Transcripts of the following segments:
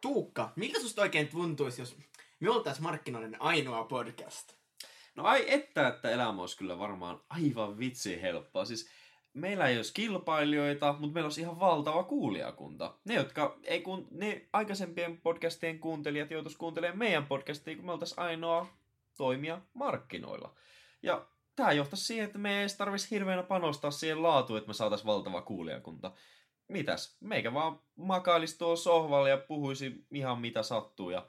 Tuukka, miltä susta oikein tuntuisi, jos me oltaisiin markkinoiden ainoa podcast? No ai että, että elämä olisi kyllä varmaan aivan vitsi helppoa. Siis meillä ei olisi kilpailijoita, mutta meillä olisi ihan valtava kuulijakunta. Ne, jotka ei kun, ne aikaisempien podcastien kuuntelijat joutuisi kuuntelemaan meidän podcastia, kun me oltaisiin ainoa toimia markkinoilla. Ja tämä johtaisi siihen, että me ei edes tarvitsisi hirveänä panostaa siihen laatuun, että me saataisiin valtava kuulijakunta. Mitäs? Meikä vaan makailisi tuolla sohvalla ja puhuisi ihan mitä sattuu ja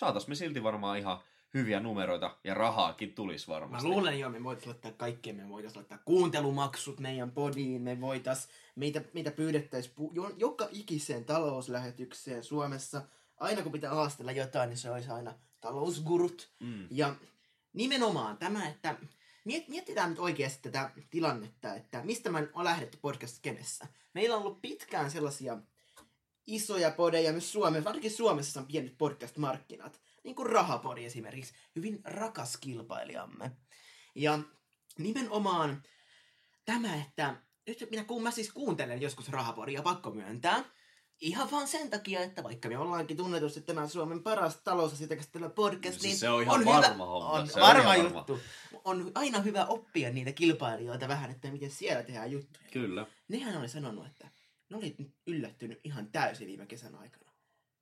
saataisiin me silti varmaan ihan hyviä numeroita ja rahaakin tulisi Mä varmasti. luulen jo, me voitaisiin laittaa kaikkea. Me voitaisiin laittaa kuuntelumaksut meidän podiin. Me voitaisiin, meitä, meitä pyydettäisiin pu- jo, joka ikiseen talouslähetykseen Suomessa. Aina kun pitää haastella jotain, niin se olisi aina talousgurut. Mm. Ja nimenomaan tämä, että miet, mietitään nyt oikeasti tätä tilannetta, että mistä mä on lähdetty podcast-kenessä. Meillä on ollut pitkään sellaisia isoja podeja myös Suomessa, varsinkin Suomessa on pienet podcast-markkinat, niin kuin Rahapodi esimerkiksi, hyvin rakas kilpailijamme. Ja nimenomaan tämä, että nyt minä, kun mä siis kuuntelen joskus Rahapodia, pakko myöntää, Ihan vaan sen takia, että vaikka me ollaankin tunnetusti tämän Suomen paras talousasioita käsittelevä podcast, No siis niin se on ihan on varma hyvä, homma, On se on varma varma. juttu. On aina hyvä oppia niitä kilpailijoita vähän, että miten siellä tehdään juttuja. Kyllä. Nehän oli sanonut, että ne oli nyt yllättynyt ihan täysin viime kesän aikana.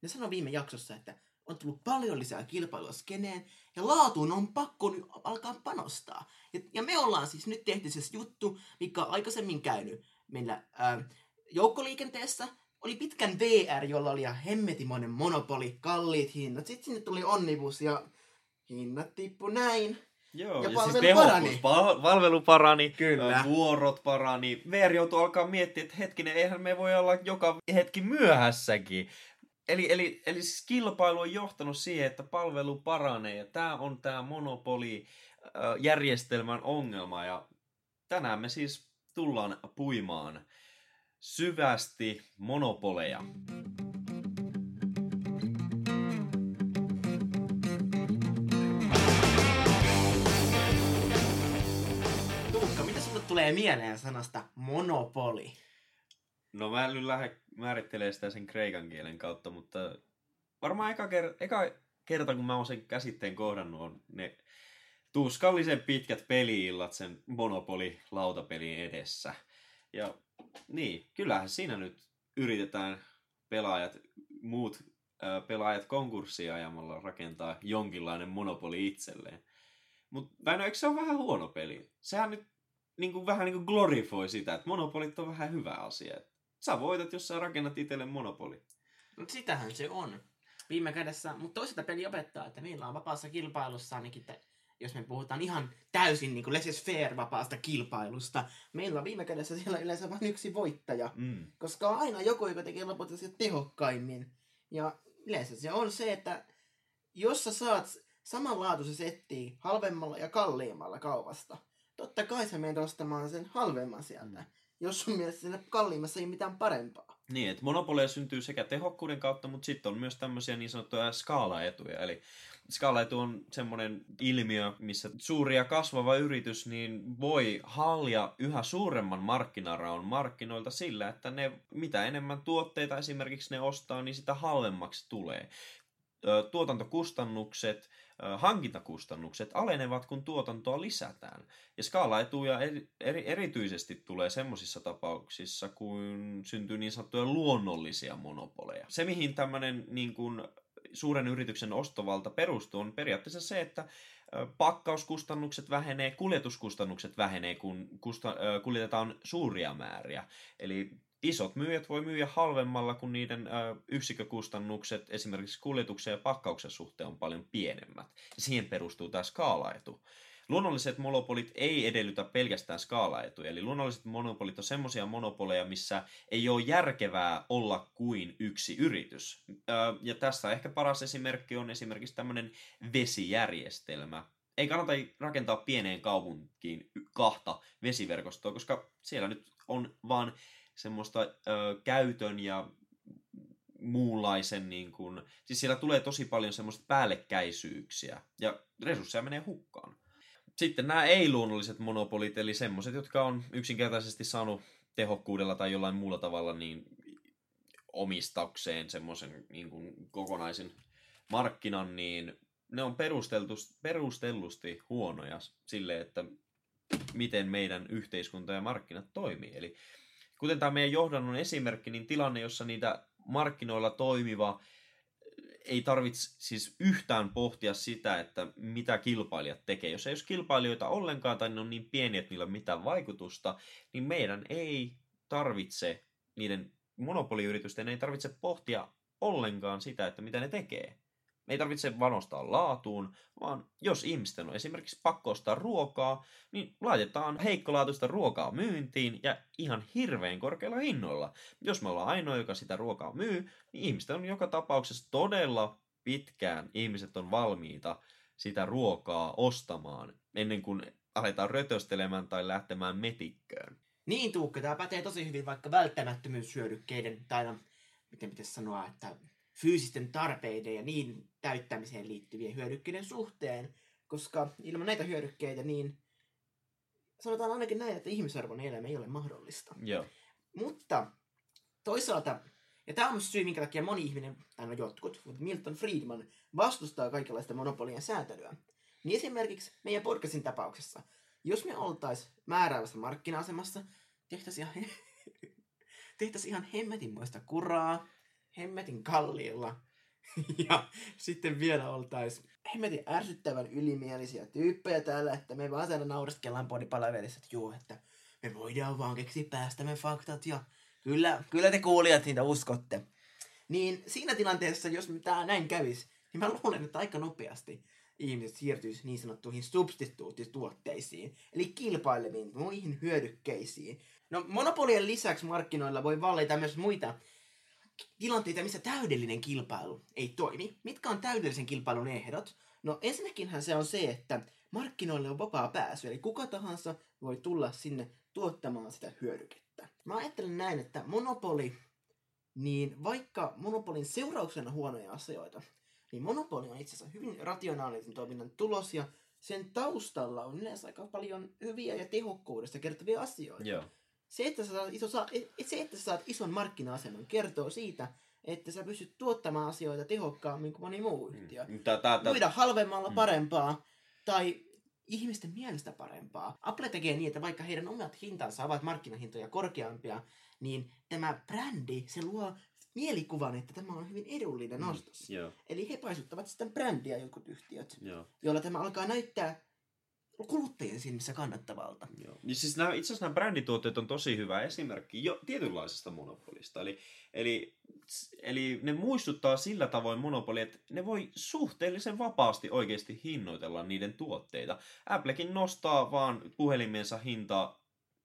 Ne sanoi viime jaksossa, että on tullut paljon lisää kilpailua skeneen ja laatuun on pakko nyt alkaa panostaa. Ja, ja me ollaan siis nyt tehty se juttu, mikä on aikaisemmin käynyt meillä ää, joukkoliikenteessä. Oli pitkän VR, jolla oli ihan hemmetimoinen monopoli, kalliit hinnat. Sitten sinne tuli onnibus ja hinnat tippu näin. Joo, Ja ja, palvelu siis tehokkuus, parani. pal- palvelu parani, Kyllä. vuorot parani. VR joutuu alkaa miettiä, että hetkinen, eihän me voi olla joka hetki myöhässäkin. Eli, eli, eli siis kilpailu on johtanut siihen, että palvelu paranee ja tämä on tämä monopoli-järjestelmän ongelma ja tänään me siis tullaan puimaan syvästi monopoleja. Tuukka, mitä sulle tulee mieleen sanasta monopoli? No mä en nyt lähde määrittelemään sitä sen kreikan kielen kautta, mutta varmaan eka, ker- eka kerta, kun mä oon sen käsitteen kohdannut, on ne tuskallisen pitkät peliillat sen Monopoli-lautapelin edessä. Ja niin, kyllähän siinä nyt yritetään pelaajat, muut pelaajat konkurssia ajamalla rakentaa jonkinlainen monopoli itselleen. Mutta Väinö, eikö se ole vähän huono peli? Sehän nyt niin kuin, vähän niin kuin glorifoi sitä, että monopolit on vähän hyvä asia. Et Sä voitat, jos sä rakennat itselle monopoli. No sitähän se on. Viime kädessä, mutta toisaalta peli opettaa, että meillä on vapaassa kilpailussa ainakin, että jos me puhutaan ihan täysin niin laissez-faire vapaasta kilpailusta, meillä on viime kädessä siellä yleensä vain yksi voittaja. Mm. Koska on aina joku, joka tekee loput asiat tehokkaimmin. Ja yleensä se on se, että jos sä saat samanlaatuisen settiin halvemmalla ja kalliimmalla kaupasta, totta kai sä menet ostamaan sen halvemman sieltä. Mm. Jos sun mielestä siinä kalliimmassa ei mitään parempaa. Niin, että monopoleja syntyy sekä tehokkuuden kautta, mutta sitten on myös tämmöisiä niin sanottuja skaalaetuja. Eli skaalaetu on semmoinen ilmiö, missä suuri ja kasvava yritys niin voi halja yhä suuremman markkinaraon markkinoilta sillä, että ne, mitä enemmän tuotteita esimerkiksi ne ostaa, niin sitä halvemmaksi tulee. Tuotantokustannukset, hankintakustannukset alenevat, kun tuotantoa lisätään. Ja skaalaetuja eri, erityisesti tulee semmoisissa tapauksissa, kun syntyy niin sanottuja luonnollisia monopoleja. Se, mihin tämmöinen niin kuin, suuren yrityksen ostovalta perustuu, on periaatteessa se, että pakkauskustannukset vähenee, kuljetuskustannukset vähenee, kun kusta, kuljetetaan suuria määriä. Eli isot myyjät voi myyä halvemmalla, kun niiden yksikkökustannukset esimerkiksi kuljetuksen ja pakkauksen suhteen on paljon pienemmät. Siihen perustuu tämä skaalaetu. Luonnolliset monopolit ei edellytä pelkästään skaalaetuja, eli luonnolliset monopolit on semmoisia monopoleja, missä ei ole järkevää olla kuin yksi yritys. Ja tässä ehkä paras esimerkki on esimerkiksi tämmöinen vesijärjestelmä. Ei kannata rakentaa pieneen kaupunkiin kahta vesiverkostoa, koska siellä nyt on vaan semmoista ö, käytön ja muunlaisen, niin kuin, siis siellä tulee tosi paljon semmoista päällekkäisyyksiä ja resursseja menee hukkaan. Sitten nämä ei-luonnolliset monopolit, eli semmoiset, jotka on yksinkertaisesti saanut tehokkuudella tai jollain muulla tavalla niin omistakseen semmoisen niin kuin kokonaisen markkinan, niin ne on perustellusti huonoja sille, että miten meidän yhteiskunta ja markkinat toimii. Eli kuten tämä meidän johdannon esimerkki, niin tilanne, jossa niitä markkinoilla toimiva ei tarvitse siis yhtään pohtia sitä, että mitä kilpailijat tekee. Jos ei ole kilpailijoita ollenkaan tai ne on niin pieniä, että niillä on mitään vaikutusta, niin meidän ei tarvitse, niiden monopoliyritysten ei tarvitse pohtia ollenkaan sitä, että mitä ne tekee. Me ei tarvitse vanostaa laatuun, vaan jos ihmisten on esimerkiksi pakko ostaa ruokaa, niin laitetaan heikkolaatuista ruokaa myyntiin ja ihan hirveän korkeilla hinnoilla. Jos me ollaan ainoa, joka sitä ruokaa myy, niin ihmisten on joka tapauksessa todella pitkään ihmiset on valmiita sitä ruokaa ostamaan ennen kuin aletaan rötöstelemään tai lähtemään metikköön. Niin Tuukka, tämä pätee tosi hyvin vaikka välttämättömyyshyödykkeiden, tai no, miten pitäisi sanoa, että fyysisten tarpeiden ja niin täyttämiseen liittyvien hyödykkeiden suhteen, koska ilman näitä hyödykkeitä niin sanotaan ainakin näin, että ihmisarvon elämä ei ole mahdollista. Joo. Mutta toisaalta, ja tämä on myös syy, minkä takia moni ihminen, tai no jotkut, mutta Milton Friedman vastustaa kaikenlaista monopolien säätelyä. Niin esimerkiksi meidän podcastin tapauksessa, jos me oltais määräävässä markkina-asemassa, tehtäisiin ihan, tehtäisi ihan hemmetinmoista kuraa, hemmetin kalliilla. ja sitten vielä oltais hemmetin ärsyttävän ylimielisiä tyyppejä täällä, että me vaan aina naureskellaan podipalaverissa, että juu, että me voidaan vaan keksiä päästämme faktat ja kyllä, kyllä te kuulijat niitä uskotte. Niin siinä tilanteessa, jos tämä näin kävis, niin mä luulen, että aika nopeasti ihmiset siirtyisi niin sanottuihin substituutituotteisiin, eli kilpaileviin muihin hyödykkeisiin. No monopolien lisäksi markkinoilla voi vallita myös muita tilanteita, missä täydellinen kilpailu ei toimi. Mitkä on täydellisen kilpailun ehdot? No ensinnäkinhän se on se, että markkinoille on vapaa pääsy, eli kuka tahansa voi tulla sinne tuottamaan sitä hyödykettä. Mä ajattelen näin, että monopoli, niin vaikka monopolin seurauksena huonoja asioita, niin monopoli on itse asiassa hyvin rationaalisen toiminnan tulos ja sen taustalla on yleensä aika paljon hyviä ja tehokkuudesta kertovia asioita. Joo. Se, että sä saat, iso, se, että sä saat ison markkina-aseman, kertoo siitä, että sä pystyt tuottamaan asioita tehokkaammin kuin moni muu yhtiö. Mm. Tää, tää, tää... Myydä halvemmalla mm. parempaa tai ihmisten mielestä parempaa. Apple tekee niin, että vaikka heidän omat hintansa ovat markkinahintoja korkeampia, niin tämä brändi, se luo mielikuvan, että tämä on hyvin edullinen mm. ostos. Joo. Eli he paisuttavat sitä brändiä jotkut yhtiöt, Joo. jolla tämä alkaa näyttää kuluttajien silmissä kannattavalta. Joo. Ja siis nämä, itse asiassa nämä brändituotteet on tosi hyvä esimerkki jo tietynlaisesta monopolista. Eli, eli, eli ne muistuttaa sillä tavoin monopoli, että ne voi suhteellisen vapaasti oikeasti hinnoitella niiden tuotteita. Applekin nostaa vaan puhelimensa hintaa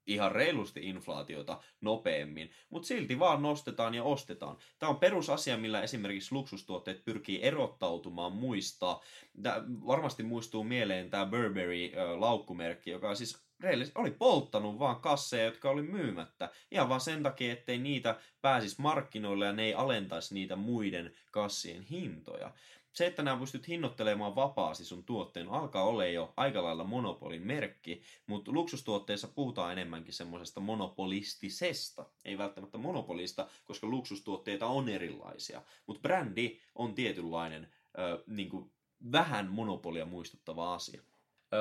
ihan reilusti inflaatiota nopeammin, mutta silti vaan nostetaan ja ostetaan. Tämä on perusasia, millä esimerkiksi luksustuotteet pyrkii erottautumaan muista. Tämä varmasti muistuu mieleen tämä Burberry-laukkumerkki, joka siis reellisesti oli polttanut vaan kasseja, jotka oli myymättä. Ihan vaan sen takia, ettei niitä pääsisi markkinoille ja ne ei alentaisi niitä muiden kassien hintoja se, että nämä pystyt hinnoittelemaan vapaasti sun tuotteen, alkaa olla jo aika lailla monopolin merkki, mutta luksustuotteissa puhutaan enemmänkin semmoisesta monopolistisesta, ei välttämättä monopolista, koska luksustuotteita on erilaisia, mutta brändi on tietynlainen äh, niin kuin vähän monopolia muistuttava asia.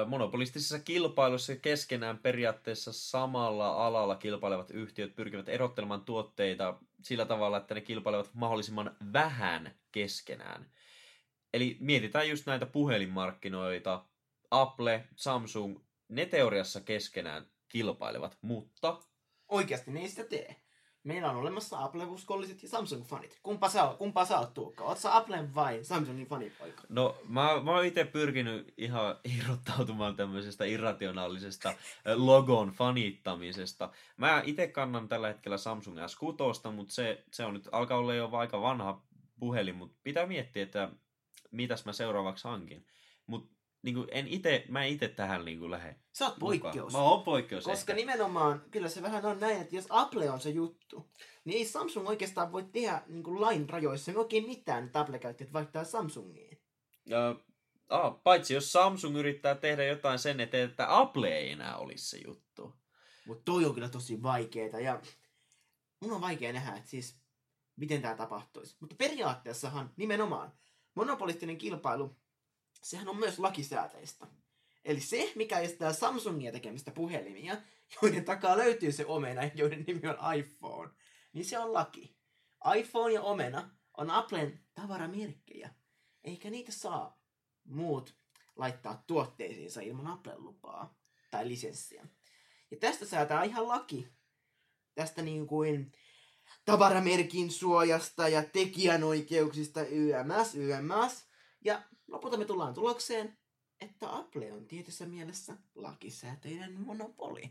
Monopolistisessa kilpailussa keskenään periaatteessa samalla alalla kilpailevat yhtiöt pyrkivät erottelemaan tuotteita sillä tavalla, että ne kilpailevat mahdollisimman vähän keskenään. Eli mietitään just näitä puhelinmarkkinoita. Apple, Samsung, ne teoriassa keskenään kilpailevat, mutta... Oikeasti ne ei sitä tee. Meillä on olemassa Apple-uskolliset ja Samsung-fanit. Kumpa sä, kumpa sä oot, Tuukka? Oot sä Applen vai Samsungin fanipoika? No, mä, mä oon itse pyrkinyt ihan irrottautumaan tämmöisestä irrationaalisesta logon fanittamisesta. Mä itse kannan tällä hetkellä Samsung S6, mutta se, se on nyt, alkaa olla jo aika vanha puhelin, mutta pitää miettiä, että mitäs mä seuraavaksi hankin. Mutta niin en ite, mä en itse tähän niin lähde. Sä oot poikkeus. Mä oon poikkeus Koska ehkä. nimenomaan, kyllä se vähän on näin, että jos Apple on se juttu, niin ei Samsung oikeastaan voi tehdä niin kuin lain rajoissa oikein mitään, että Apple-käyttäjät vaihtaa Samsungiin. Ja, ah, paitsi jos Samsung yrittää tehdä jotain sen eteen, että Apple ei enää olisi se juttu. Mutta toi on kyllä tosi vaikeeta ja mun on vaikea nähdä, että siis miten tämä tapahtuisi. Mutta periaatteessahan nimenomaan monopolistinen kilpailu, sehän on myös lakisääteistä. Eli se, mikä estää Samsungia tekemistä puhelimia, joiden takaa löytyy se omena, joiden nimi on iPhone, niin se on laki. iPhone ja omena on Applen tavaramerkkejä, eikä niitä saa muut laittaa tuotteisiinsa ilman Applen lupaa tai lisenssiä. Ja tästä säätää ihan laki. Tästä niin kuin tavaramerkin suojasta ja tekijänoikeuksista YMS, YMS. Ja lopulta me tullaan tulokseen, että Apple on tietyssä mielessä lakisääteinen monopoli.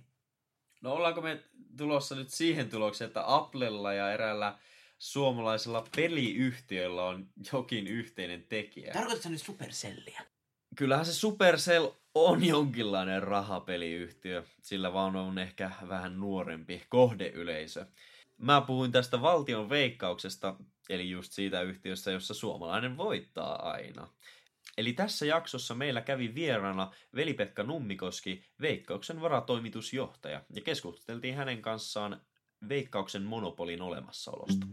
No ollaanko me tulossa nyt siihen tulokseen, että Applella ja eräällä suomalaisella peliyhtiöllä on jokin yhteinen tekijä? Tarkoitatko nyt Supercellia? Kyllähän se Supercell on jonkinlainen rahapeliyhtiö, sillä vaan on ehkä vähän nuorempi kohdeyleisö. Mä puhuin tästä valtion veikkauksesta, eli just siitä yhtiöstä, jossa suomalainen voittaa aina. Eli tässä jaksossa meillä kävi vieraana Veli-Pekka Nummikoski, Veikkauksen varatoimitusjohtaja, ja keskusteltiin hänen kanssaan Veikkauksen monopolin olemassaolosta.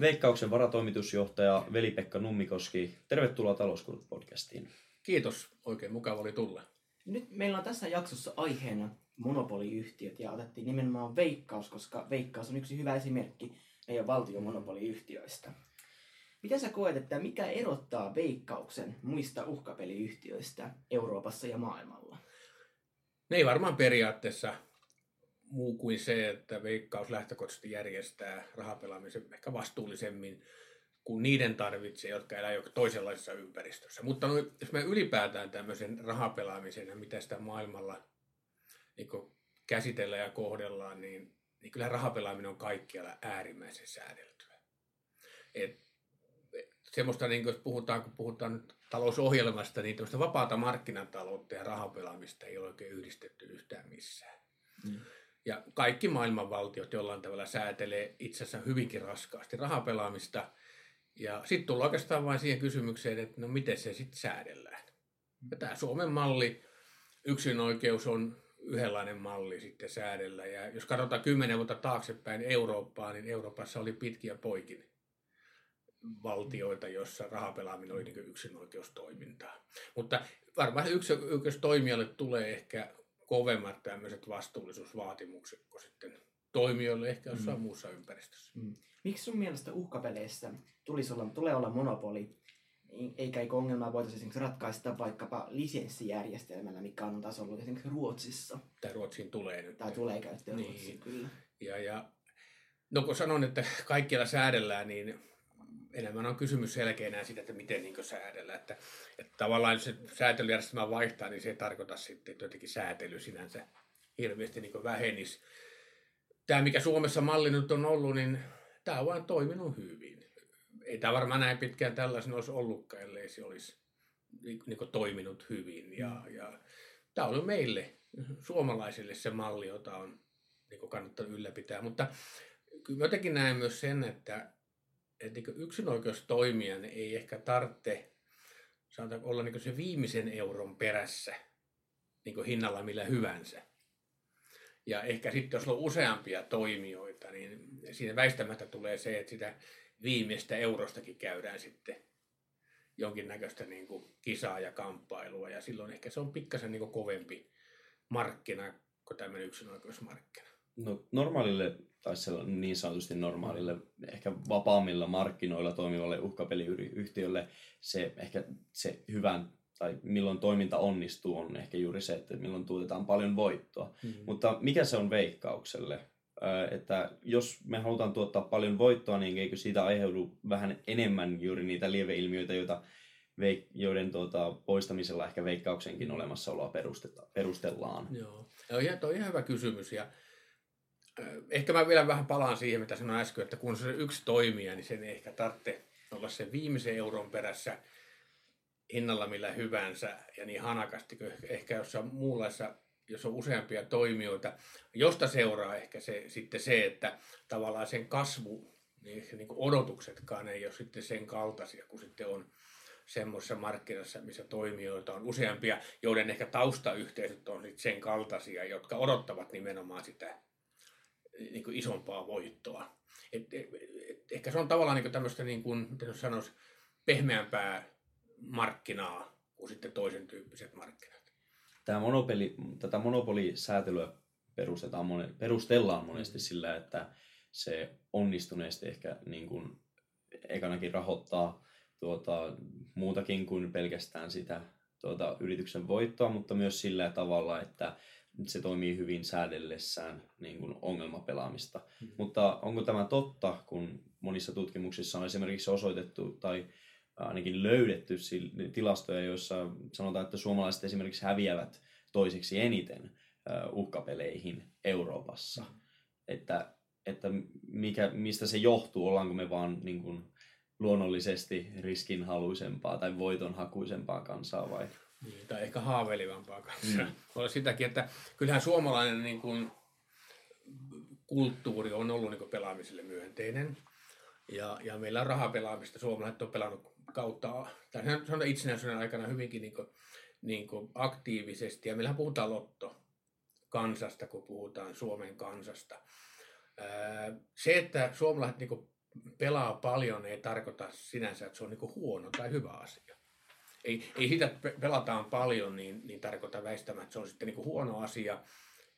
Veikkauksen varatoimitusjohtaja Veli-Pekka Nummikoski, tervetuloa Talouskulut-podcastiin. Kiitos, oikein mukava oli tulla. Nyt meillä on tässä jaksossa aiheena monopoliyhtiöt ja otettiin nimenomaan Veikkaus, koska Veikkaus on yksi hyvä esimerkki meidän valtion monopoliyhtiöistä. Mitä sä koet, että mikä erottaa Veikkauksen muista uhkapeliyhtiöistä Euroopassa ja maailmalla? Ne ei varmaan periaatteessa muu kuin se, että Veikkaus lähtökohtaisesti järjestää rahapelaamisen ehkä vastuullisemmin kuin niiden tarvitsee, jotka elää jo toisenlaisessa ympäristössä. Mutta jos me ylipäätään tämmöisen rahapelaamisen ja mitä sitä maailmalla niin käsitellään ja kohdellaan, niin, niin kyllä rahapelaaminen on kaikkialla äärimmäisen säädeltyä. Et, semmoista, niin jos puhutaan, kun puhutaan nyt talousohjelmasta, niin tämmöistä vapaata markkinataloutta ja rahapelaamista ei ole oikein yhdistetty yhtään missään. Mm. Ja kaikki maailman valtiot jollain tavalla säätelee itse asiassa hyvinkin raskaasti rahapelaamista. Ja sitten tullaan oikeastaan vain siihen kysymykseen, että no miten se sitten säädellään. Ja tämä Suomen malli, yksinoikeus on yhdenlainen malli sitten säädellä. Ja jos katsotaan kymmenen vuotta taaksepäin Eurooppaa, niin Euroopassa oli pitkiä poikin valtioita, jossa rahapelaaminen oli niin yksinoikeustoimintaa. Mutta varmaan yksinoikeustoimijalle tulee ehkä kovemmat tämmöiset vastuullisuusvaatimukset kuin sitten toimijoille ehkä jossain mm. muussa ympäristössä. Mm. Miksi sun mielestä uhkapeleissä tulisi olla, tulee olla monopoli, eikä eikö ongelmaa voitaisiin esimerkiksi ratkaista vaikkapa lisenssijärjestelmällä, mikä on taas ollut esimerkiksi Ruotsissa? Tai Ruotsiin tulee nyt. Tai tulee käyttöön niin. Ruotsiin, kyllä. Ja, ja, no kun sanon, että kaikkialla säädellään, niin enemmän on kysymys selkeänä siitä, että miten niin säädellä. Että, että tavallaan jos se säätelyjärjestelmä vaihtaa, niin se ei tarkoita sitten, että jotenkin säätely sinänsä hirveästi niin vähenisi. Tämä, mikä Suomessa malli nyt on ollut, niin tämä on vain toiminut hyvin. Ei tämä varmaan näin pitkään tällaisen olisi ollutkaan, ellei se olisi niin, niin toiminut hyvin. Ja, ja tämä on meille, suomalaisille se malli, jota on niin kannattanut ylläpitää. Mutta kyllä jotenkin näen myös sen, että että niin yksinoikeus toimia niin ei ehkä tarvitse sanotaan, olla niin se viimeisen euron perässä niin hinnalla millä hyvänsä. Ja ehkä sitten jos on useampia toimijoita, niin siinä väistämättä tulee se, että sitä viimeistä eurostakin käydään sitten jonkinnäköistä niin kuin kisaa ja kamppailua. Ja silloin ehkä se on pikkasen niin kovempi markkina kuin tämmöinen yksinoikeusmarkkina. No normaalille, tai niin sanotusti normaalille, ehkä vapaammilla markkinoilla toimivalle uhkapeliyhtiölle se ehkä se hyvän tai milloin toiminta onnistuu on ehkä juuri se, että milloin tuotetaan paljon voittoa. Mm-hmm. Mutta mikä se on veikkaukselle? Että jos me halutaan tuottaa paljon voittoa, niin eikö siitä aiheudu vähän enemmän juuri niitä lieveilmiöitä, joita veik- joiden tuota, poistamisella ehkä veikkauksenkin olemassaoloa perustellaan? Joo, ja toi on ihan hyvä kysymys. Ja ehkä mä vielä vähän palaan siihen, mitä sanoin äsken, että kun se on yksi toimija, niin sen ei ehkä tarvitse olla sen viimeisen euron perässä hinnalla millä hyvänsä ja niin hanakasti kuin ehkä jossain muunlaissa, jos on useampia toimijoita, josta seuraa ehkä se, sitten se, että tavallaan sen kasvu, niin, niin kuin odotuksetkaan ei ole sitten sen kaltaisia kuin sitten on semmoisessa markkinassa, missä toimijoita on useampia, joiden ehkä taustayhteisöt on sitten sen kaltaisia, jotka odottavat nimenomaan sitä niin kuin isompaa voittoa. Et, et, et, ehkä se on tavallaan niin kuin tämmöistä, niin kuin, miten sanoisi, pehmeämpää markkinaa kuin sitten toisen tyyppiset markkinat. Tämä monopoli, tätä monopolisäätelyä perustetaan, perustellaan monesti sillä, että se onnistuneesti ehkä niin kuin ekanakin rahoittaa tuota, muutakin kuin pelkästään sitä tuota, yrityksen voittoa, mutta myös sillä tavalla, että se toimii hyvin säädellessään niin kuin ongelmapelaamista. Mm. Mutta onko tämä totta, kun monissa tutkimuksissa on esimerkiksi osoitettu tai ainakin löydetty tilastoja, joissa sanotaan, että suomalaiset esimerkiksi häviävät toiseksi eniten uhkapeleihin Euroopassa. Että, että mikä, mistä se johtuu, ollaanko me vaan niin kuin, luonnollisesti riskinhaluisempaa tai voitonhakuisempaa kansaa vai? Niin, tai ehkä haaveilevampaa kansaa. Mm. Olla sitäkin, että kyllähän suomalainen niin kuin, kulttuuri on ollut niin kuin, pelaamiselle myönteinen. Ja, ja meillä on rahapelaamista. Suomalaiset on pelannut kautta, tai on itsenäisyyden aikana hyvinkin niin kuin, niin kuin aktiivisesti. Ja meillähän puhutaan lotto kansasta, kun puhutaan Suomen kansasta. Se, että suomalaiset niin pelaa paljon, ei tarkoita sinänsä, että se on niin huono tai hyvä asia. Ei, ei sitä, että pelataan paljon, niin, niin tarkoita väistämättä, että se on sitten niin huono asia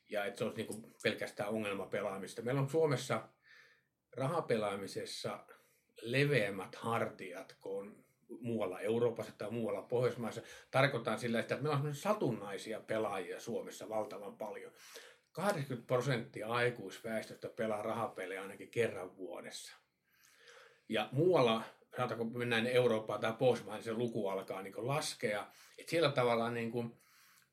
ja että se olisi niin pelkästään ongelmapelaamista. Meillä on Suomessa rahapelaamisessa leveämmät hartiat kuin muualla Euroopassa tai muualla Pohjoismaissa. Tarkoitan sillä että meillä on satunnaisia pelaajia Suomessa valtavan paljon. 80 prosenttia aikuisväestöstä pelaa rahapelejä ainakin kerran vuodessa. Ja muualla, sanotaanko mennään Eurooppaan tai Pohjoismaihin, niin se luku alkaa niin laskea. Että siellä tavallaan niin kuin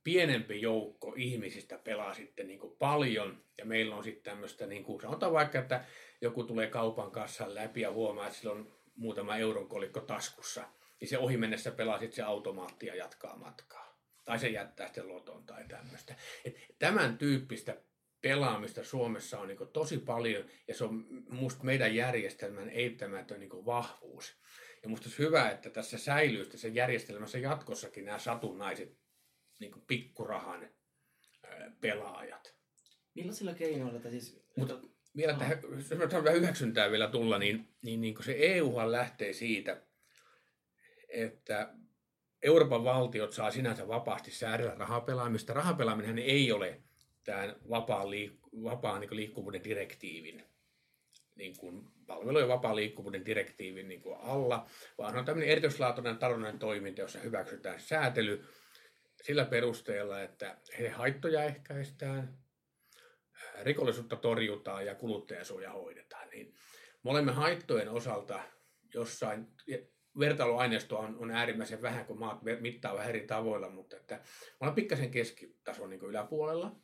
pienempi joukko ihmisistä pelaa sitten niin kuin paljon. Ja meillä on sitten tämmöistä, niin kuin, sanotaan vaikka, että joku tulee kaupan kassan läpi ja huomaa, että sillä on muutama euron kolikko taskussa, niin se ohi mennessä pelaa sitten se automaatti ja jatkaa matkaa. Tai se jättää sitten loton tai tämmöistä. Et tämän tyyppistä pelaamista Suomessa on niin tosi paljon ja se on musta meidän järjestelmän eittämätön niin vahvuus. Ja musta olisi hyvä, että tässä säilyy tässä järjestelmässä jatkossakin nämä satunnaiset niin pikkurahan pelaajat. Millaisilla keinoilla te siis... Mutta vielä tähän, jos on vähän hyväksyntää vielä tulla, niin, niin, niin se EUhan lähtee siitä, että Euroopan valtiot saa sinänsä vapaasti säädellä rahapelaamista. Rahapelaaminen ei ole tämän vapaan, liik- vapaan niin liikkuvuuden direktiivin niin kuin palvelujen vapaan liikkuvuuden direktiivin niin kuin alla, vaan on tämmöinen erityislaatuinen taloudellinen toiminta, jossa hyväksytään säätely sillä perusteella, että he haittoja ehkäistään, rikollisuutta torjutaan ja kuluttajasuoja hoidetaan. Niin me olemme haittojen osalta jossain, vertailuaineistoa on, on äärimmäisen vähän, kun maat mittaavat eri tavoilla, mutta että ollaan pikkasen keskitason niin yläpuolella.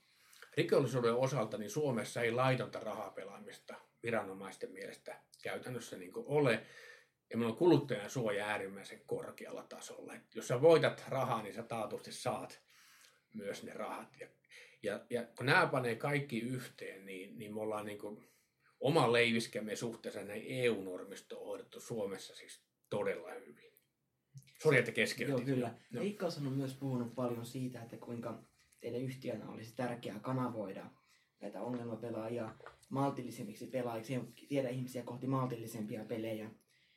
Rikollisuuden osalta niin Suomessa ei laitonta rahapelaamista viranomaisten mielestä käytännössä niin ole. Ja meillä on kuluttajan suoja äärimmäisen korkealla tasolla. Et jos sä voitat rahaa, niin sä taatusti saat myös ne rahat. Ja, ja, ja kun nämä panee kaikki yhteen, niin, niin me ollaan niin kuin oma leiviskämme suhteessa näin EU-normistoon hoidettu Suomessa siis todella hyvin. Sori, että keskeytin. Joo, kyllä. No. Ikkaus on myös puhunut paljon siitä, että kuinka teidän yhtiönä olisi tärkeää kanavoida näitä ongelmapelaajia maltillisemmiksi pelaajiksi ja viedä ihmisiä kohti maltillisempia pelejä.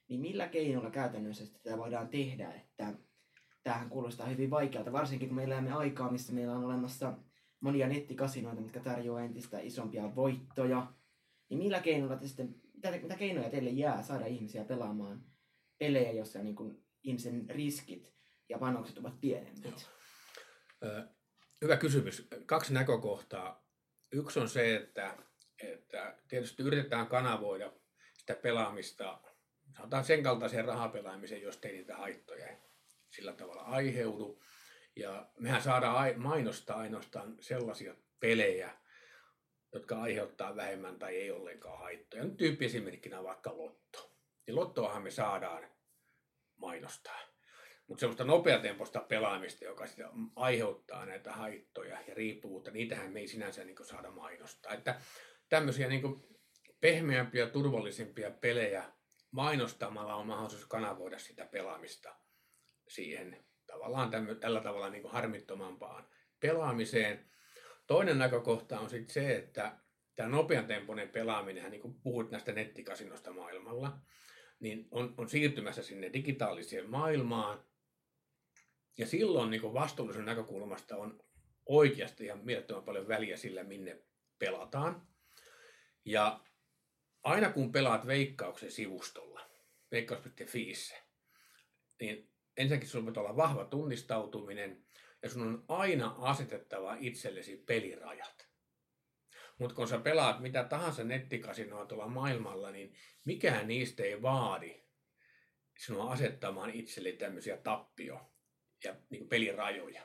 Niin millä keinoilla käytännössä tätä voidaan tehdä, että tämähän kuulostaa hyvin vaikealta, varsinkin kun me elämme aikaa, missä meillä on olemassa monia nettikasinoita, mitkä tarjoaa entistä isompia voittoja. Niin millä keinoilla te sitten, mitä, mitä keinoja teille jää saada ihmisiä pelaamaan pelejä, joissa niin kuin ihmisen riskit ja panokset ovat pienemmät? Joo. Hyvä kysymys. Kaksi näkökohtaa. Yksi on se, että, että tietysti yritetään kanavoida sitä pelaamista, sanotaan sen kaltaiseen rahapelaamiseen, jos ei niitä haittoja sillä tavalla aiheudu. Ja mehän saadaan mainostaa ainoastaan sellaisia pelejä, jotka aiheuttaa vähemmän tai ei ollenkaan haittoja. Nyt tyyppi esimerkkinä vaikka lotto. Niin lottoahan me saadaan mainostaa. Mutta semmoista nopeatempoista pelaamista, joka sitä aiheuttaa näitä haittoja ja riippuvuutta, niitähän me ei sinänsä niin saada mainostaa. Että tämmöisiä niin pehmeämpiä, turvallisempia pelejä mainostamalla on mahdollisuus kanavoida sitä pelaamista siihen tavallaan tämmö, tällä tavalla niin harmittomampaan pelaamiseen. Toinen näkökohta on sitten se, että tämä nopean tempoinen pelaaminen, niin kuin puhuit näistä nettikasinosta maailmalla, niin on, on siirtymässä sinne digitaaliseen maailmaan. Ja silloin niin kuin vastuullisen näkökulmasta on oikeasti ihan mielettömän paljon väliä sillä, minne pelataan. Ja aina kun pelaat veikkauksen sivustolla, veikkaus.fiissä, niin ensinnäkin sinulla pitää olla vahva tunnistautuminen ja sun on aina asetettava itsellesi pelirajat. Mutta kun sä pelaat mitä tahansa nettikasinoa tuolla maailmalla, niin mikään niistä ei vaadi sinua asettamaan itselle tämmöisiä tappio- ja niin pelirajoja.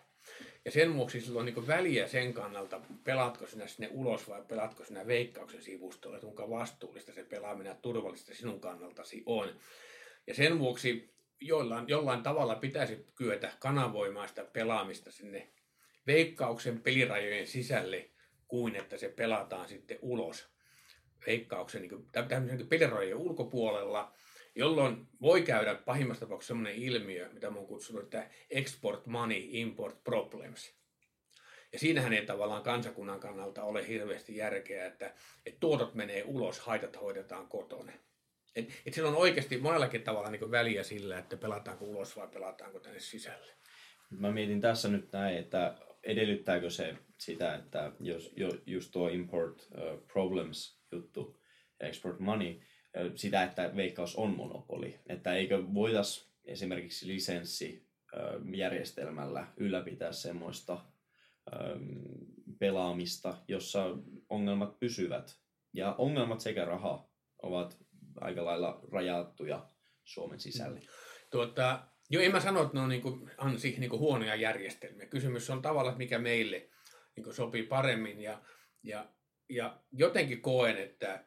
Ja sen vuoksi sillä on niin väliä sen kannalta, pelaatko sinä sinne ulos vai pelaatko sinä veikkauksen sivustolle, että kuinka vastuullista se pelaaminen ja turvallista sinun kannaltasi on. Ja sen vuoksi jollain, jollain tavalla pitäisi kyetä kanavoimaan sitä pelaamista sinne veikkauksen pelirajojen sisälle, kuin että se pelataan sitten ulos veikkauksen niin tämmöisen pelirajojen ulkopuolella, jolloin voi käydä pahimmassa tapauksessa sellainen ilmiö, mitä mä oon kutsunut, että export money, import problems. Ja siinähän ei tavallaan kansakunnan kannalta ole hirveästi järkeä, että, että tuotot menee ulos, haitat hoidetaan kotona. Et, et sillä on oikeasti monellakin tavalla niin väliä sillä, että pelataanko ulos vai pelataanko tänne sisälle. Mä mietin tässä nyt näin, että edellyttääkö se sitä, että jos jo, just tuo import uh, problems juttu, export money, sitä, että veikkaus on monopoli. Että eikö voitais esimerkiksi lisenssijärjestelmällä uh, ylläpitää semmoista pelaamista, jossa ongelmat pysyvät. Ja ongelmat sekä raha ovat aika lailla rajattuja Suomen sisälle. Mm. Tuota, joo, en mä sano, että ne on niin ansi niin huonoja järjestelmiä. Kysymys on tavallaan, mikä meille niin sopii paremmin. Ja, ja, ja jotenkin koen, että,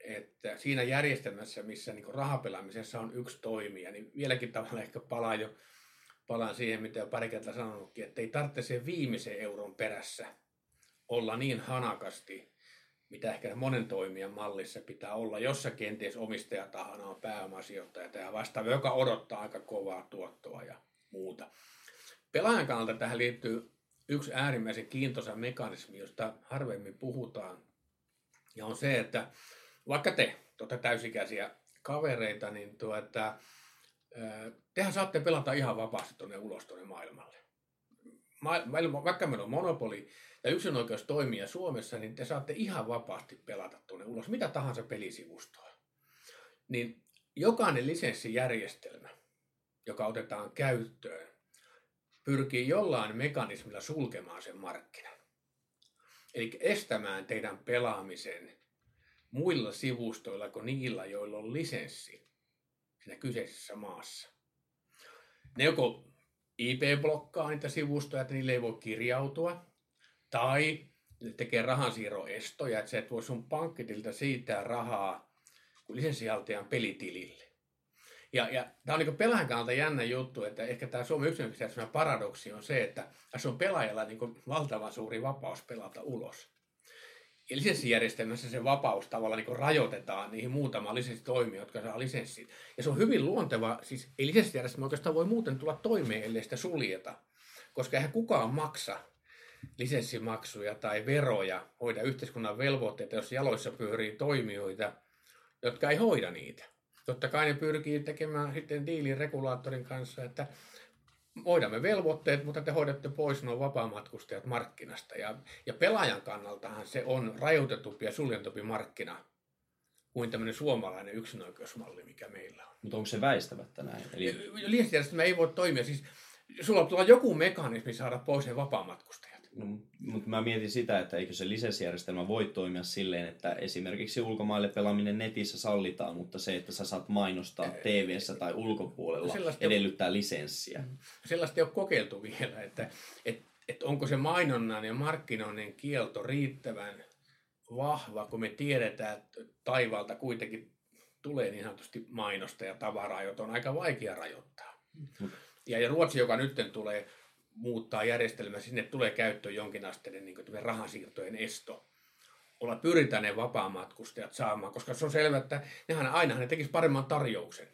että siinä järjestelmässä, missä niin rahapelaamisessa on yksi toimija, niin vieläkin tavalla ehkä palaa jo, palaan siihen, mitä jo pari kertaa sanonutkin, että ei tarvitse sen viimeisen euron perässä olla niin hanakasti mitä ehkä monen toimijan mallissa pitää olla, jossa kenties omistajatahana on pääomasijoittaja tai vastaava, joka odottaa aika kovaa tuottoa ja muuta. Pelaajan kannalta tähän liittyy yksi äärimmäisen kiintoisa mekanismi, josta harvemmin puhutaan, ja on se, että vaikka te, tuota täysikäisiä kavereita, niin tuota, tehän saatte pelata ihan vapaasti tuonne ulos tuonne maailmalle. Ma- vaikka meillä on monopoli, ja yksinoikeus toimia Suomessa, niin te saatte ihan vapaasti pelata tuonne ulos mitä tahansa pelisivustoa. Niin jokainen lisenssijärjestelmä, joka otetaan käyttöön, pyrkii jollain mekanismilla sulkemaan sen markkinan. Eli estämään teidän pelaamisen muilla sivustoilla kuin niillä, joilla on lisenssi siinä kyseisessä maassa. Ne joko IP-blokkaa niitä sivustoja, että niille ei voi kirjautua, tai tekee rahansiirroestoja, että sä et voi sun pankkitilta siitä rahaa lisenssihaltijan pelitilille. Ja, ja tämä on niin pelaajan kannalta jännä juttu, että ehkä tämä Suomen yksinkertaisesti paradoksi on se, että tässä on pelaajalla niin valtavan suuri vapaus pelata ulos. Ja lisenssijärjestelmässä se vapaus tavallaan niin rajoitetaan niihin muutamaan lisenssitoimiin, jotka saa lisenssin. Ja se on hyvin luonteva, siis ei lisenssijärjestelmä oikeastaan voi muuten tulla toimeen, ellei sitä suljeta. Koska eihän kukaan maksa lisenssimaksuja tai veroja, hoida yhteiskunnan velvoitteita, jos jaloissa pyörii toimijoita, jotka ei hoida niitä. Totta kai ne pyrkii tekemään sitten diilin regulaattorin kanssa, että hoidamme velvoitteet, mutta te hoidatte pois nuo vapaamatkustajat markkinasta. Ja, ja pelaajan kannaltahan se on rajoitetumpi ja suljentumpi markkina kuin tämmöinen suomalainen yksinoikeusmalli, mikä meillä on. Mutta onko se väistämättä näin? Eli... Lienssijärjestelmä ei voi toimia. Siis sulla tulee joku mekanismi saada pois ne vapaamatkustajat. No, mutta mä mietin sitä, että eikö se lisenssijärjestelmä voi toimia silleen, että esimerkiksi ulkomaille pelaaminen netissä sallitaan, mutta se, että sä saat mainostaa tv tai ulkopuolella, sellaista edellyttää lisenssiä. Sellaista ei ole kokeiltu vielä, että, että, että onko se mainonnan ja markkinoinnin kielto riittävän vahva, kun me tiedetään, että taivaalta kuitenkin tulee niin sanotusti mainosta ja tavaraa, jota on aika vaikea rajoittaa. Mm. Ja, ja Ruotsi, joka nyt tulee muuttaa järjestelmä, sinne tulee käyttöön jonkinasteinen niin rahansiirtojen esto. Olla pyritään ne vapaamatkustajat saamaan, koska se on selvää, että nehän aina ne tekisi paremman tarjouksen.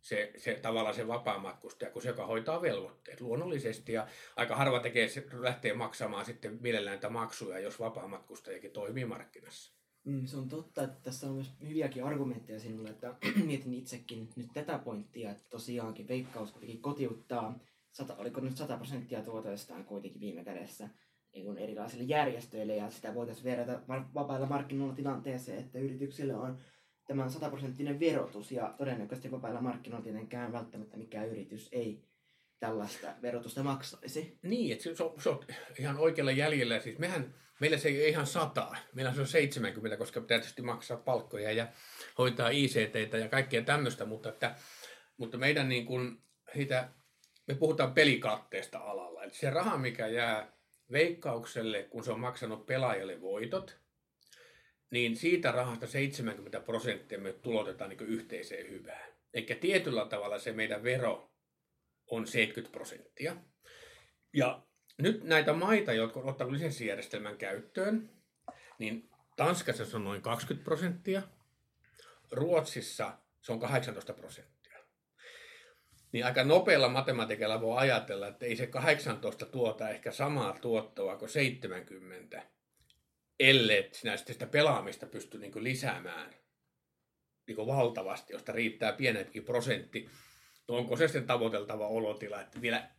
Se, se tavallaan se vapaamatkustaja, kun se, joka hoitaa velvoitteet luonnollisesti. Ja aika harva tekee, lähtee maksamaan sitten mielellään näitä maksuja, jos vapaamatkustajakin toimii markkinassa. Mm, se on totta, että tässä on myös hyviäkin argumentteja sinulle, että mietin itsekin nyt tätä pointtia, että tosiaankin veikkaus kuitenkin kotiuttaa, sata, oliko nyt 100 prosenttia tuotoistaan kuitenkin viime kädessä niin erilaisille järjestöille, ja sitä voitaisiin verrata vapailla markkinoilla tilanteeseen, että yrityksille on tämän sataprosenttinen verotus, ja todennäköisesti vapailla markkinoilla tietenkään välttämättä mikään yritys ei tällaista verotusta maksaisi. Niin, että se, on, se on ihan oikealla jäljellä. Siis mehän, meillä se ei ole ihan sataa, meillä se on 70, koska pitää tietysti maksaa palkkoja ja hoitaa ICT ja kaikkea tämmöistä, mutta, että, mutta meidän niin kuin, siitä, me puhutaan pelikatteesta alalla. Eli se raha, mikä jää veikkaukselle, kun se on maksanut pelaajalle voitot, niin siitä rahasta 70 prosenttia me tulotetaan niin yhteiseen hyvään. Eikä tietyllä tavalla se meidän vero on 70 prosenttia. Ja nyt näitä maita, jotka ovat ottaneet lisenssijärjestelmän käyttöön, niin Tanskassa se on noin 20 prosenttia, Ruotsissa se on 18 prosenttia. Niin aika nopealla matematiikalla voi ajatella, että ei se 18 tuota ehkä samaa tuottoa kuin 70, ellei sinä sitä pelaamista pysty niin lisäämään niin valtavasti, josta riittää pienempikin prosentti onko se sitten tavoiteltava olotila, että vielä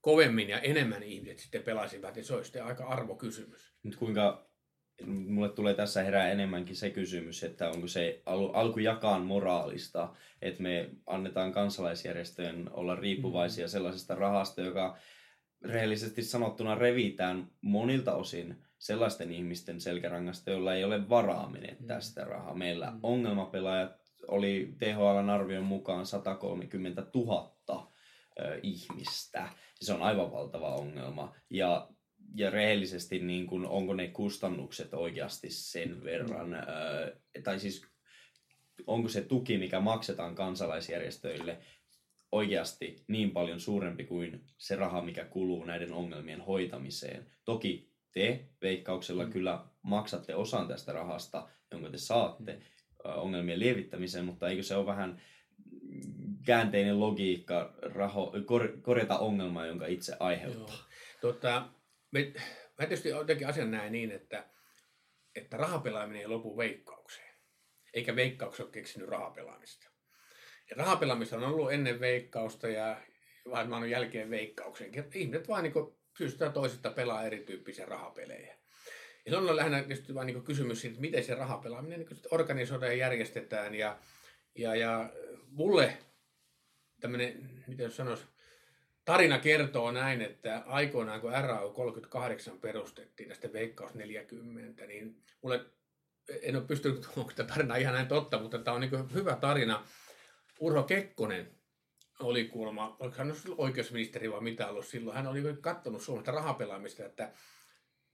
kovemmin ja enemmän ihmiset sitten pelasivat, niin se olisi aika arvokysymys. Nyt kuinka, mulle tulee tässä herää enemmänkin se kysymys, että onko se al- alkujakaan moraalista, että me annetaan kansalaisjärjestöjen olla riippuvaisia mm. sellaisesta rahasta, joka rehellisesti sanottuna revitään monilta osin sellaisten ihmisten selkärangasta, joilla ei ole varaa menettää mm. sitä rahaa. Meillä mm. ongelmapelaajat oli THLn arvion mukaan 130 000 ihmistä. Se on aivan valtava ongelma. Ja, ja rehellisesti, niin kun, onko ne kustannukset oikeasti sen verran, tai siis onko se tuki, mikä maksetaan kansalaisjärjestöille, oikeasti niin paljon suurempi kuin se raha, mikä kuluu näiden ongelmien hoitamiseen. Toki te veikkauksella mm. kyllä maksatte osan tästä rahasta, jonka te saatte, mm ongelmien lievittämiseen, mutta eikö se ole vähän käänteinen logiikka raho, kor, korjata ongelmaa, jonka itse aiheuttaa? Joo. Tota, me, mä tietysti jotenkin asian näin niin, että, että rahapelaaminen ei lopu veikkaukseen. Eikä veikkaus ole keksinyt rahapelaamista. Ja rahapelaamista on ollut ennen veikkausta ja varmaan jälkeen veikkauksen. Ihmiset vaan niin syystä toisesta pelaa erityyppisiä rahapelejä. Ja se on lähinnä vain niin kysymys siitä, miten se rahapelaaminen niin organisoidaan ja järjestetään. Ja, ja, ja mulle tämmöinen, miten sanoisi, tarina kertoo näin, että aikoinaan kun RAU 38 perustettiin tästä Veikkaus 40, niin mulle en ole pystynyt, onko tämä tarina ihan näin totta, mutta tämä on niin hyvä tarina. Urho Kekkonen oli kuulemma, oliko hän oikeusministeri vai mitä ollut silloin, hän oli katsonut Suomesta rahapelaamista, että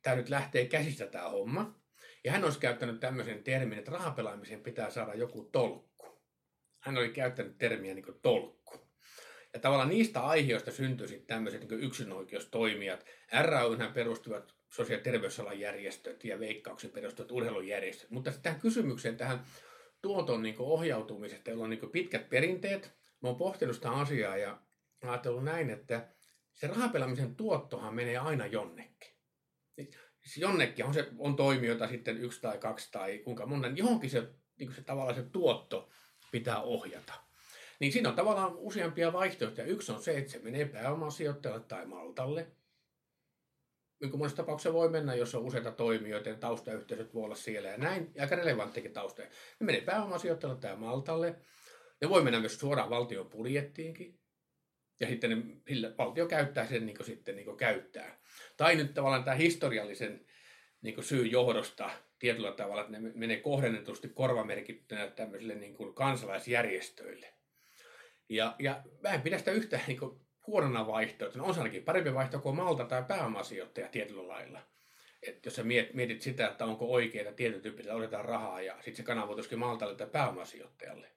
tämä nyt lähtee käsistä tämä homma. Ja hän olisi käyttänyt tämmöisen termin, että rahapelaamiseen pitää saada joku tolkku. Hän oli käyttänyt termiä niin tolkku. Ja tavallaan niistä aiheista syntyi sitten tämmöiset niin yksinoikeustoimijat. RAYhän perustuvat sosiaali- ja terveysalan järjestöt ja veikkauksen perustuvat urheilujärjestöt. Mutta sitten tähän kysymykseen, tähän tuoton niin ohjautumisesta, jolla on niin pitkät perinteet. Mä oon pohtinut sitä asiaa ja ajatellut näin, että se rahapelaamisen tuottohan menee aina jonnekin. Siis jonnekin on, se, on toimijoita sitten yksi tai kaksi tai kuinka monen, johonkin se, niin se tavallaan se tuotto pitää ohjata. Niin siinä on tavallaan useampia vaihtoehtoja. Yksi on se, että se menee pääomasijoittajalle tai Maltalle. Niin kuin monessa tapauksessa voi mennä, jos on useita toimijoita ja taustayhteisöt voi olla siellä ja näin. Ja aika relevanttikin tausta. Ne menee pääomasijoittajalle tai Maltalle. Ne voi mennä myös suoraan valtion budjettiinkin. Ja sitten ne, valtio käyttää sen niin kuin sitten niin kuin käyttää. Tai nyt tavallaan tämä historiallisen niin kuin syyn johdosta tietyllä tavalla, että ne menee kohdennetusti korvamerkittynä tämmöisille niin kuin kansalaisjärjestöille. Ja, ja mä en pidä sitä yhtään niin kuin huonona vaihtoehtona. On se ainakin parempi vaihtoehto kuin Malta tai pääomasijoittaja tietyllä lailla. Et jos sä mietit sitä, että onko oikein, että tietyn tyyppisellä otetaan rahaa ja sitten se kanavoituisikin Maltalle tai pääomasijoittajalle.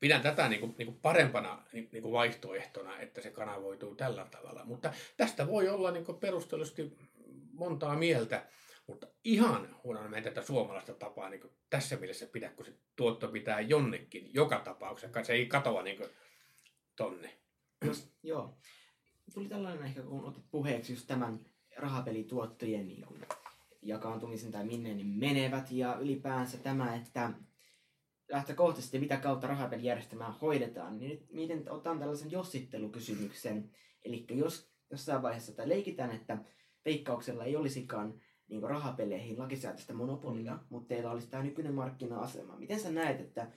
Pidän tätä niin kuin, niin kuin parempana niin, kuin vaihtoehtona, että se kanavoituu tällä tavalla. Mutta tästä voi olla niin kuin perustellusti montaa mieltä. Mutta ihan huonona meidän tätä suomalaista tapaa niin tässä mielessä pidä, kun se tuotto pitää jonnekin joka tapauksessa. Se ei katoa niin tonne. joo. Tuli tällainen ehkä, kun otit puheeksi just tämän rahapelituottojen niin kuin, jakaantumisen tai minne ne menevät ja ylipäänsä tämä, että lähtökohtaisesti mitä kautta rahapelijärjestelmää hoidetaan, niin nyt miten otan tällaisen jossittelukysymyksen. Eli jos jossain vaiheessa tai leikitään, että veikkauksella ei olisikaan niin rahapeleihin lakisääteistä monopolia, mm. mutta teillä olisi tämä nykyinen markkina-asema. Miten sä näet, että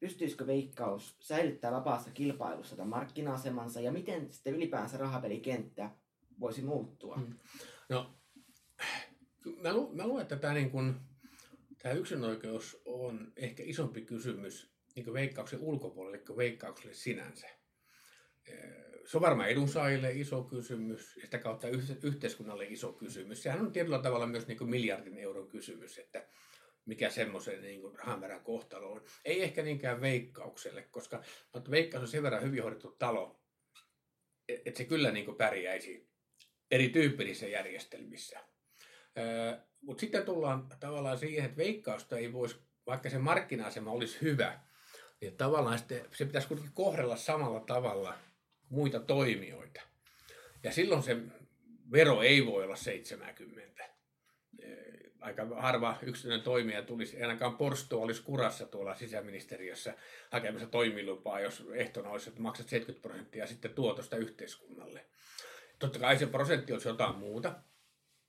pystyisikö Veikkaus säilyttää vapaassa kilpailussa tämän markkina-asemansa ja miten sitten ylipäänsä rahapelikenttä voisi muuttua? Mm. No, mä, lu- mä luen, että tämä, niin kun, tämä yksinoikeus on ehkä isompi kysymys niin veikkauksen ulkopuolelle kuin veikkaukselle sinänsä. Se on varmaan edunsaajille iso kysymys ja sitä kautta yhteiskunnalle iso kysymys. Sehän on tietyllä tavalla myös niin miljardin euron kysymys, että mikä semmoisen niin kuin rahamerän kohtalo on. Ei ehkä niinkään veikkaukselle, koska veikkaus on sen verran hyvin hoidettu talo, että se kyllä niin kuin pärjäisi erityyppisissä järjestelmissä. Mutta sitten tullaan tavallaan siihen, että veikkausta ei voisi, vaikka se markkina-asema olisi hyvä, niin tavallaan se pitäisi kuitenkin kohdella samalla tavalla muita toimijoita. Ja silloin se vero ei voi olla 70. Aika harva yksityinen toimija tulisi, ainakaan Porsto olisi kurassa tuolla sisäministeriössä hakemassa toimilupaa, jos ehtona olisi, että maksat 70 prosenttia sitten tuotosta yhteiskunnalle. Totta kai se prosentti olisi jotain muuta,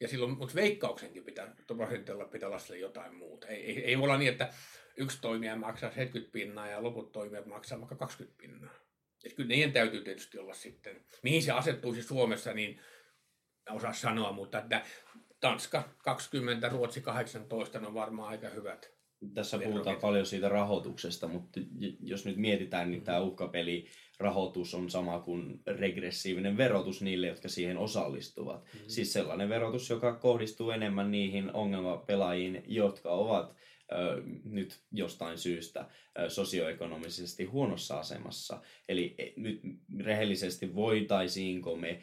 ja silloin, mutta veikkauksenkin pitää, prosentilla pitää olla sille jotain muuta. Ei, ei, ei voi olla niin, että yksi toimija maksaa 70 pinnaa ja loput toimijat maksaa vaikka 20 pinnaa. Et kyllä niiden täytyy tietysti olla sitten, mihin se asettuisi Suomessa, niin osaa sanoa, mutta että Tanska 20, Ruotsi 18 on varmaan aika hyvät. Tässä puhutaan paljon siitä rahoituksesta, mutta jos nyt mietitään, niin tämä uhkapeli rahoitus on sama kuin regressiivinen verotus niille, jotka siihen osallistuvat. Mm-hmm. Siis sellainen verotus, joka kohdistuu enemmän niihin ongelmapelaajiin, jotka ovat nyt jostain syystä sosioekonomisesti huonossa asemassa. Eli e, nyt rehellisesti voitaisiinko me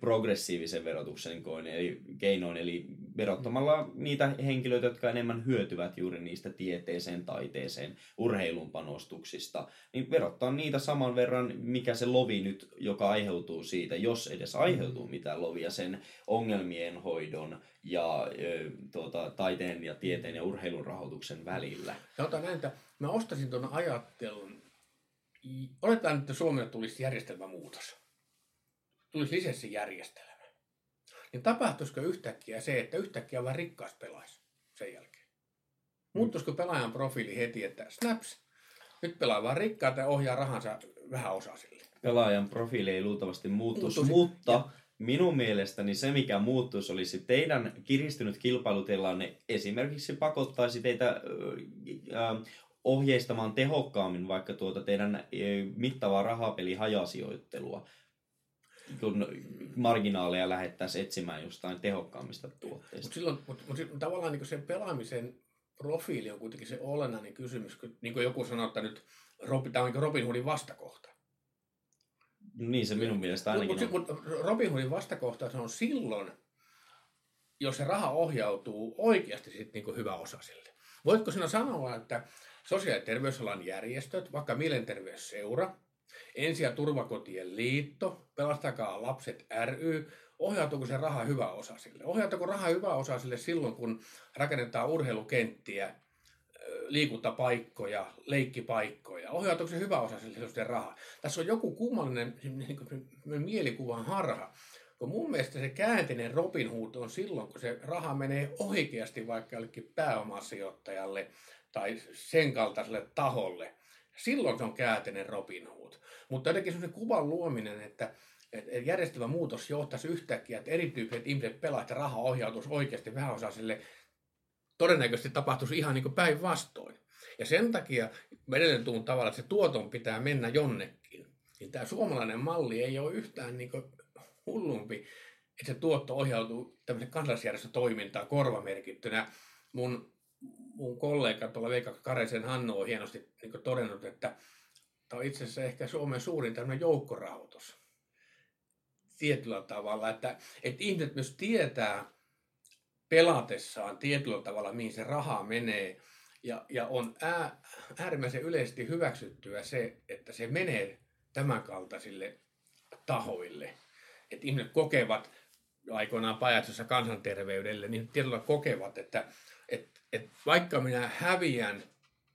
progressiivisen verotuksen eli keinoin, eli verottamalla niitä henkilöitä, jotka enemmän hyötyvät juuri niistä tieteeseen, taiteeseen, urheilun panostuksista, niin verottaa niitä saman verran, mikä se lovi nyt, joka aiheutuu siitä, jos edes aiheutuu mitään lovia sen ongelmien hoidon ja ö, tuota, taiteen ja tieteen ja urheilun rahoituksen välillä. Sanotaan näin, että mä ostasin tuon ajattelun. Oletetaan, että Suomelle tulisi järjestelmämuutos. Tulisi lisenssijärjestelmä. Niin tapahtuisiko yhtäkkiä se, että yhtäkkiä vain rikkaas pelaisi sen jälkeen? Muuttuisiko pelaajan profiili heti, että snaps, nyt pelaa vain rikkaat ja ohjaa rahansa vähän osaisille? Pelaajan profiili ei luultavasti muuttuisi, Muuttuisi. mutta ja minun mielestäni se, mikä muuttuisi, olisi teidän kiristynyt kilpailutilanne esimerkiksi pakottaisi teitä äh, ohjeistamaan tehokkaammin vaikka tuota teidän äh, mittavaa rahapeli hajasijoittelua kun marginaaleja lähettäisiin etsimään jostain tehokkaammista tuotteista. Mutta silloin, mut, mut, mut, tavallaan niin se pelaamisen profiili on kuitenkin se olennainen kysymys. Kun, niin kuin joku sanoo, että nyt tämä on niin Robin Hoodin vastakohta. Niin se minun mielestä ainakin mut, on. Mutta Robin Hoodin vastakohta on silloin, jos se raha ohjautuu oikeasti sitten niin hyvä osasille. Voitko sinä sanoa, että sosiaali- ja terveysalan järjestöt, vaikka mielenterveysseura, Ensi- ja turvakotien liitto, Pelastakaa lapset ry, ohjautuuko se raha hyvä osasille? Ohjautuuko raha hyvä osasille silloin, kun rakennetaan urheilukenttiä, liikuntapaikkoja, leikkipaikkoja. Ohjautuuko se hyvä osa sille rahaa? Tässä on joku kummallinen niin mielikuvan harha. Kun mun mielestä se käänteinen Robin Hood on silloin, kun se raha menee oikeasti vaikka jollekin pääomasijoittajalle tai sen kaltaiselle taholle. Silloin se on käänteinen Robin Hood. Mutta jotenkin sellainen kuvan luominen, että, että järjestelmä muutos johtaisi yhtäkkiä, että erityyppiset ihmiset pelaavat ja raha ohjautuisi oikeasti vähäosaisille todennäköisesti tapahtuisi ihan niin kuin päinvastoin. Ja sen takia edelleen tuun tavalla, että se tuoton pitää mennä jonnekin. Niin tämä suomalainen malli ei ole yhtään niin kuin hullumpi, että se tuotto ohjautuu tämmöisen kansalaisjärjestötoimintaan korvamerkittynä. Mun, mun kollega tuolla Veikka Karesen Hannu on hienosti niin todennut, että tämä on itse asiassa ehkä Suomen suurin tämmöinen joukkorahoitus tietyllä tavalla, että, että ihmiset myös tietää, pelatessaan tietyllä tavalla, mihin se raha menee. Ja, ja on ää, äärimmäisen yleisesti hyväksyttyä se, että se menee tämänkaltaisille tahoille. Että ihmiset kokevat aikoinaan pajatsossa kansanterveydelle, niin tietyllä kokevat, että et, et vaikka minä häviän,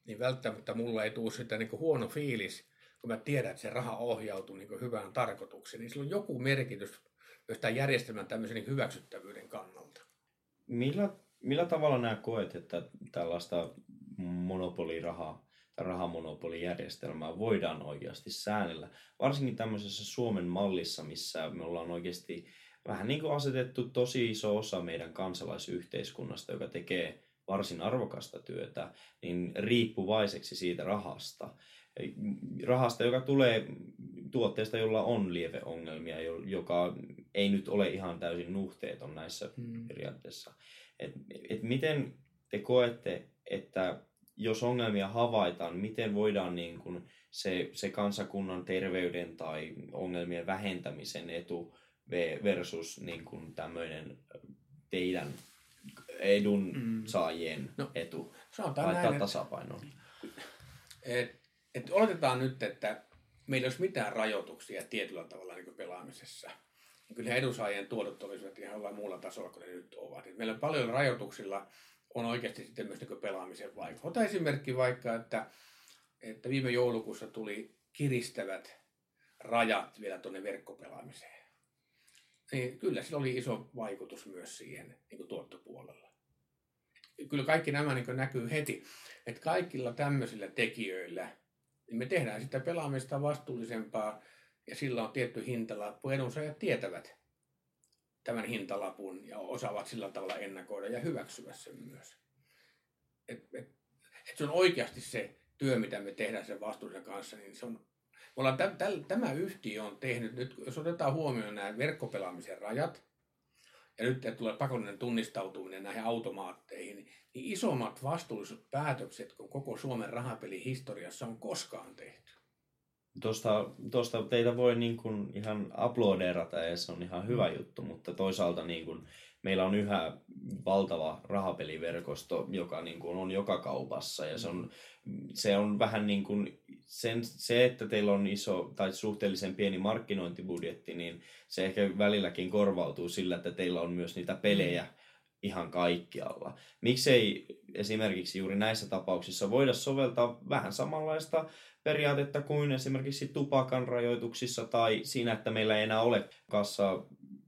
niin välttämättä mulla ei tule sitä niin huono fiilis, kun mä tiedän, että se raha ohjautuu niin hyvään tarkoitukseen. Niin sillä on joku merkitys myös tämän järjestelmän tämmöisen niin hyväksyttävyyden kannalta. Millä, millä tavalla nämä koet, että tällaista monopolirahaa rahamonopolijärjestelmää voidaan oikeasti säännellä? Varsinkin tämmöisessä Suomen mallissa, missä me ollaan oikeasti vähän niin kuin asetettu tosi iso osa meidän kansalaisyhteiskunnasta, joka tekee varsin arvokasta työtä, niin riippuvaiseksi siitä rahasta. Rahasta, joka tulee tuotteesta, jolla on lieveongelmia, joka ei nyt ole ihan täysin nuhteeton näissä hmm. periaatteissa. Et, et miten te koette, että jos ongelmia havaitaan, miten voidaan niin kun se, se kansakunnan terveyden tai ongelmien vähentämisen etu versus niin kuin tämmöinen teidän edun mm. saajien no, etu laittaa näin, tasapainoon? Et, et oletetaan nyt, että meillä ei olisi mitään rajoituksia tietyllä tavalla niin pelaamisessa. Kyllä edunsaajien tuotot olisivat ihan muulla tasolla kuin ne nyt ovat. Et meillä on paljon rajoituksilla on oikeasti sitten myös niin pelaamisen vaikutus. Ota esimerkki vaikka, että, että viime joulukuussa tuli kiristävät rajat vielä tuonne verkkopelaamiseen niin kyllä sillä oli iso vaikutus myös siihen niin kuin tuottopuolella. Kyllä kaikki nämä niin näkyy heti, että kaikilla tämmöisillä tekijöillä niin me tehdään sitä pelaamista vastuullisempaa ja sillä on tietty hintalappu. Edunsaajat tietävät tämän hintalapun ja osaavat sillä tavalla ennakoida ja hyväksyä sen myös. Et, et, et se on oikeasti se työ, mitä me tehdään sen vastuullisen kanssa, niin se on ollaan täm, täm, tämä yhtiö on tehnyt, nyt jos otetaan huomioon nämä verkkopelaamisen rajat, ja nyt tulee pakollinen tunnistautuminen näihin automaatteihin, niin isommat vastuulliset päätökset kuin koko Suomen rahapelihistoriassa on koskaan tehty. Tuosta, tuosta teitä voi niin kuin ihan aplodeerata ja se on ihan hyvä juttu, mutta toisaalta niin kuin meillä on yhä valtava rahapeliverkosto, joka niin kuin on joka kaupassa ja se on, se on vähän niin kuin sen, se, että teillä on iso tai suhteellisen pieni markkinointibudjetti, niin se ehkä välilläkin korvautuu sillä, että teillä on myös niitä pelejä mm. ihan kaikkialla. Miksei esimerkiksi juuri näissä tapauksissa voida soveltaa vähän samanlaista periaatetta kuin esimerkiksi tupakan rajoituksissa tai siinä, että meillä ei enää ole kassa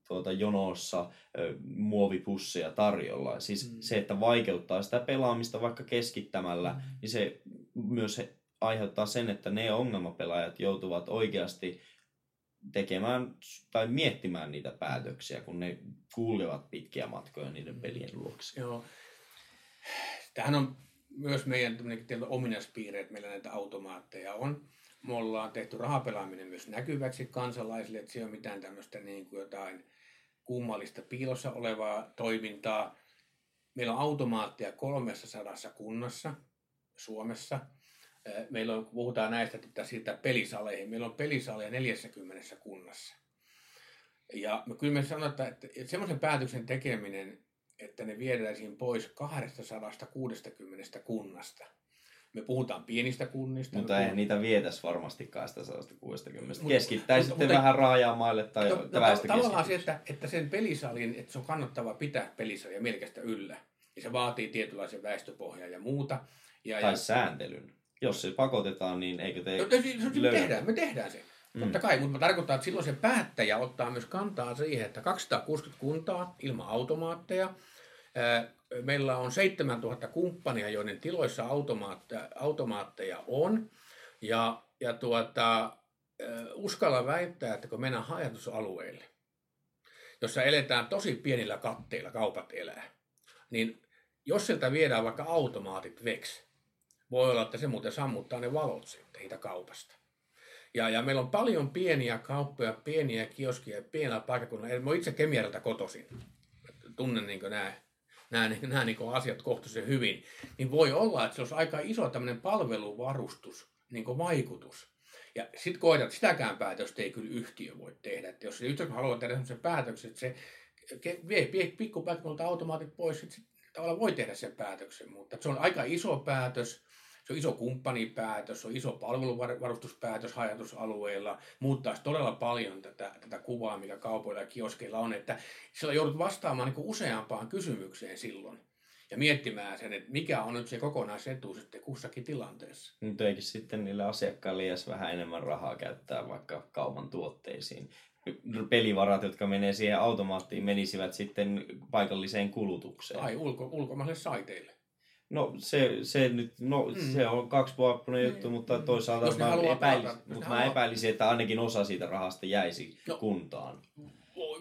tuota, jonossa ö, muovipusseja tarjolla. Siis mm. se, että vaikeuttaa sitä pelaamista vaikka keskittämällä, mm. niin se myös aiheuttaa sen, että ne ongelmapelaajat joutuvat oikeasti tekemään tai miettimään niitä päätöksiä, kun ne kuulevat pitkiä matkoja niiden pelien luokse. Joo. Tähän on myös meidän ominaispiirre, että meillä näitä automaatteja on. Me ollaan tehty rahapelaaminen myös näkyväksi kansalaisille, että se ei ole mitään tämmöistä niin kuin jotain kummallista piilossa olevaa toimintaa. Meillä on automaatteja 300 kunnassa Suomessa. Meillä on, puhutaan näistä, että siitä pelisaleihin. Meillä on pelisaleja 40 kunnassa. Ja kyllä me sanotaan, että, semmoisen päätöksen tekeminen, että ne viedään pois 260 kunnasta – me puhutaan pienistä kunnista. Mutta ei puhutaan... niitä vietäisi varmastikaan sitä 160. Keskittäisitte mutta, vähän raajamaille tai no, no, Tavallaan se, että, että sen pelisalin, että se on kannattava pitää pelisalia melkeistä yllä. Ja se vaatii tietynlaisen väestöpohjan ja muuta. Ja, tai ja... sääntelyn. Jos se pakotetaan, niin eikö te no, me, tehdään, me tehdään se. Mm. Totta kai, mutta tarkoittaa, että silloin se päättäjä ottaa myös kantaa siihen, että 260 kuntaa ilman automaatteja, meillä on 7000 kumppania, joiden tiloissa automaatteja, automaatteja on. Ja, ja tuota, uskalla väittää, että kun mennään hajatusalueille, jossa eletään tosi pienillä katteilla, kaupat elää, niin jos sieltä viedään vaikka automaatit veksi, voi olla, että se muuten sammuttaa ne valot sitten siitä kaupasta. Ja, ja meillä on paljon pieniä kauppoja, pieniä kioskia, pienellä paikkakunnalla. Mä itse Kemijärveltä kotoisin. Tunnen niin nämä nämä, nämä niin asiat kohtuullisen hyvin, niin voi olla, että se olisi aika iso tämmöinen palveluvarustus, niin vaikutus. Ja sitten koetaan, että sitäkään päätöstä ei kyllä yhtiö voi tehdä. Että jos se yhtiö haluaa tehdä sellaisen päätöksen, että se vie pikkupätkältä automaatit pois, sitten se tavallaan voi tehdä sen päätöksen, mutta se on aika iso päätös, se on iso kumppanipäätös, se on iso palveluvarustuspäätös hajatusalueilla, muuttaisi todella paljon tätä, tätä kuvaa, mikä kaupoilla ja kioskeilla on, että sillä joudut vastaamaan niin useampaan kysymykseen silloin ja miettimään sen, että mikä on nyt se kokonaisetu sitten kussakin tilanteessa. Nyt eikin sitten niille asiakkaille jäisi vähän enemmän rahaa käyttää vaikka kaupan tuotteisiin. Pelivarat, jotka menee siihen automaattiin, menisivät sitten paikalliseen kulutukseen. Tai ulko, ulkomaisille saiteille. No se, se, nyt, no, mm. se on kaksipuolinen juttu, mm. mutta toisaalta mä, epäilis, mutta mä epäilisin, että ainakin osa siitä rahasta jäisi no. kuntaan.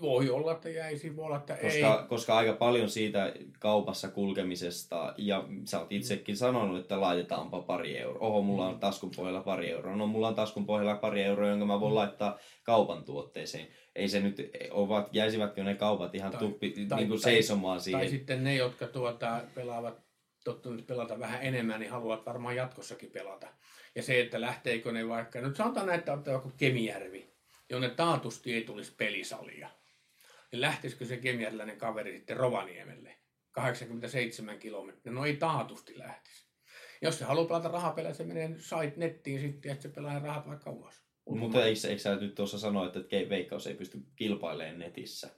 Voi olla, että jäisi, voi olla, että koska, ei. Koska aika paljon siitä kaupassa kulkemisesta, ja sä oot itsekin sanonut, että laitetaanpa pari euroa. Oho, mulla on taskun pohjalla pari euroa. No, mulla on taskun pohjalla pari euroa, jonka mä voin laittaa kaupan tuotteeseen. Ei se nyt, ovat, jäisivätkö ne kaupat ihan tai, tuppi, tai, niin kuin tai, seisomaan siihen. Tai sitten ne, jotka tuota, pelaavat tottunut pelata vähän enemmän, niin haluavat varmaan jatkossakin pelata. Ja se, että lähteekö ne vaikka, nyt sanotaan näin, että on Kemijärvi, jonne taatusti ei tulisi pelisalia niin lähtisikö se kemialainen kaveri sitten Rovaniemelle? 87 kilometriä. No ei taatusti lähtisi. Jos se haluaa pelata rahapelejä, se menee sait nettiin sitten, että se pelaa rahat vaikka ulos. Mutta eikö, eikö sä nyt tuossa sanoa, että Veikkaus ei pysty kilpailemaan netissä?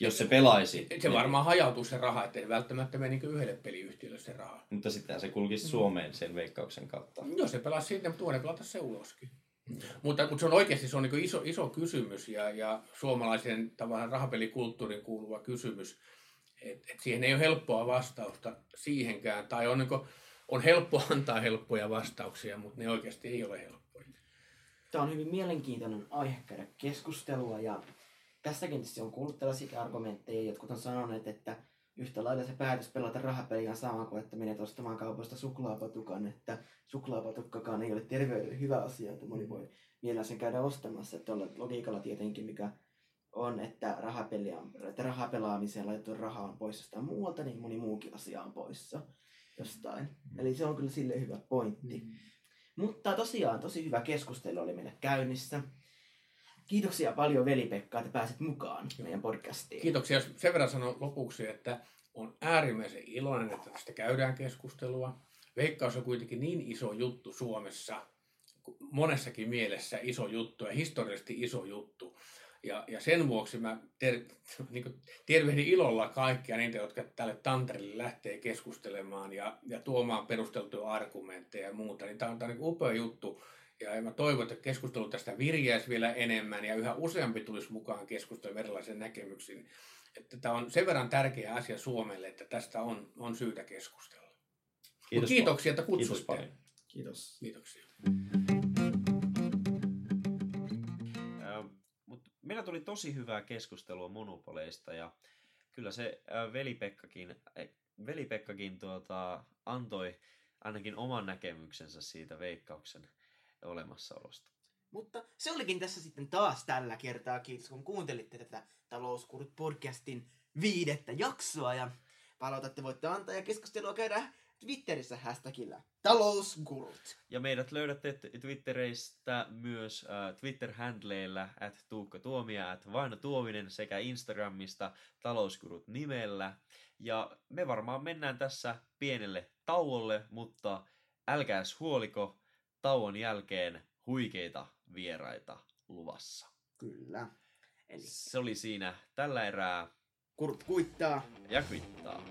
Jos se pelaisi. Se niin... varmaan hajautuu se raha, ettei välttämättä mene niin yhdelle peliyhtiölle se raha. Mutta sitten se kulkisi Suomeen sen veikkauksen kautta. Jos se pelasi siitä, mutta tuonne pelata se uloskin. Mutta, mutta se on oikeasti se on niin iso, iso kysymys ja, ja suomalaisen tavallaan rahapelikulttuurin kuuluva kysymys. Et, et siihen ei ole helppoa vastausta siihenkään. Tai on, niin kuin, on helppo antaa helppoja vastauksia, mutta ne oikeasti ei ole helppoja. Tämä on hyvin mielenkiintoinen aihe käydä keskustelua ja tässäkin on kuullut tällaisia argumentteja. Jotkut on sanoneet, että yhtä lailla se päätös pelata rahapeliä on sama kuin, että menet ostamaan kaupasta suklaapatukan, että suklaapatukkakaan ei ole terveydelle hyvä asia, että moni voi vielä sen käydä ostamassa. Että logiikalla tietenkin, mikä on, että, rahapelia, että rahapelaamiseen laitettu raha on pois jostain muualta, niin moni muukin asia on poissa jostain. Mm. Eli se on kyllä sille hyvä pointti. Mm. Mutta tosiaan tosi hyvä keskustelu oli meillä käynnissä. Kiitoksia paljon veli-Pekka, että pääsit mukaan Joo. meidän podcastiin. Kiitoksia. Sen verran sanon lopuksi, että on äärimmäisen iloinen, että tästä käydään keskustelua. Veikkaus on kuitenkin niin iso juttu Suomessa, monessakin mielessä iso juttu ja historiallisesti iso juttu. Ja, ja sen vuoksi mä ter, niin kuin, tervehdin ilolla kaikkia niitä, jotka tälle Tanterille lähtee keskustelemaan ja, ja tuomaan perusteltuja argumentteja ja muuta. Niin tämä on, tämä on niin upea juttu ja mä toivon, että keskustelu tästä virjäisi vielä enemmän ja yhä useampi tulisi mukaan keskustelua erilaisiin näkemyksiin. Että tämä on sen verran tärkeä asia Suomelle, että tästä on, on syytä keskustella. Kiitos kiitoksia, että kutsuitte. Kiitos paljon. Kiitos. Kiitoksia. meillä tuli tosi hyvää keskustelua monopoleista ja kyllä se velipekkakin, velipekkakin tuota, antoi ainakin oman näkemyksensä siitä veikkauksen olemassaolosta. Mutta se olikin tässä sitten taas tällä kertaa. Kiitos kun kuuntelitte tätä Talouskurut podcastin viidettä jaksoa. Ja palautatte voitte antaa ja keskustelua käydä Twitterissä hashtagillä talousgurut. Ja meidät löydätte Twittereistä myös äh, Twitter-handleillä at Tuukka Tuomia, at Vaino Tuominen sekä Instagramista talousgurut nimellä. Ja me varmaan mennään tässä pienelle tauolle, mutta älkääs huoliko, tauon jälkeen huikeita vieraita luvassa. Kyllä. Eli... Se oli siinä tällä erää. Kurt kuittaa. Ja kuittaa.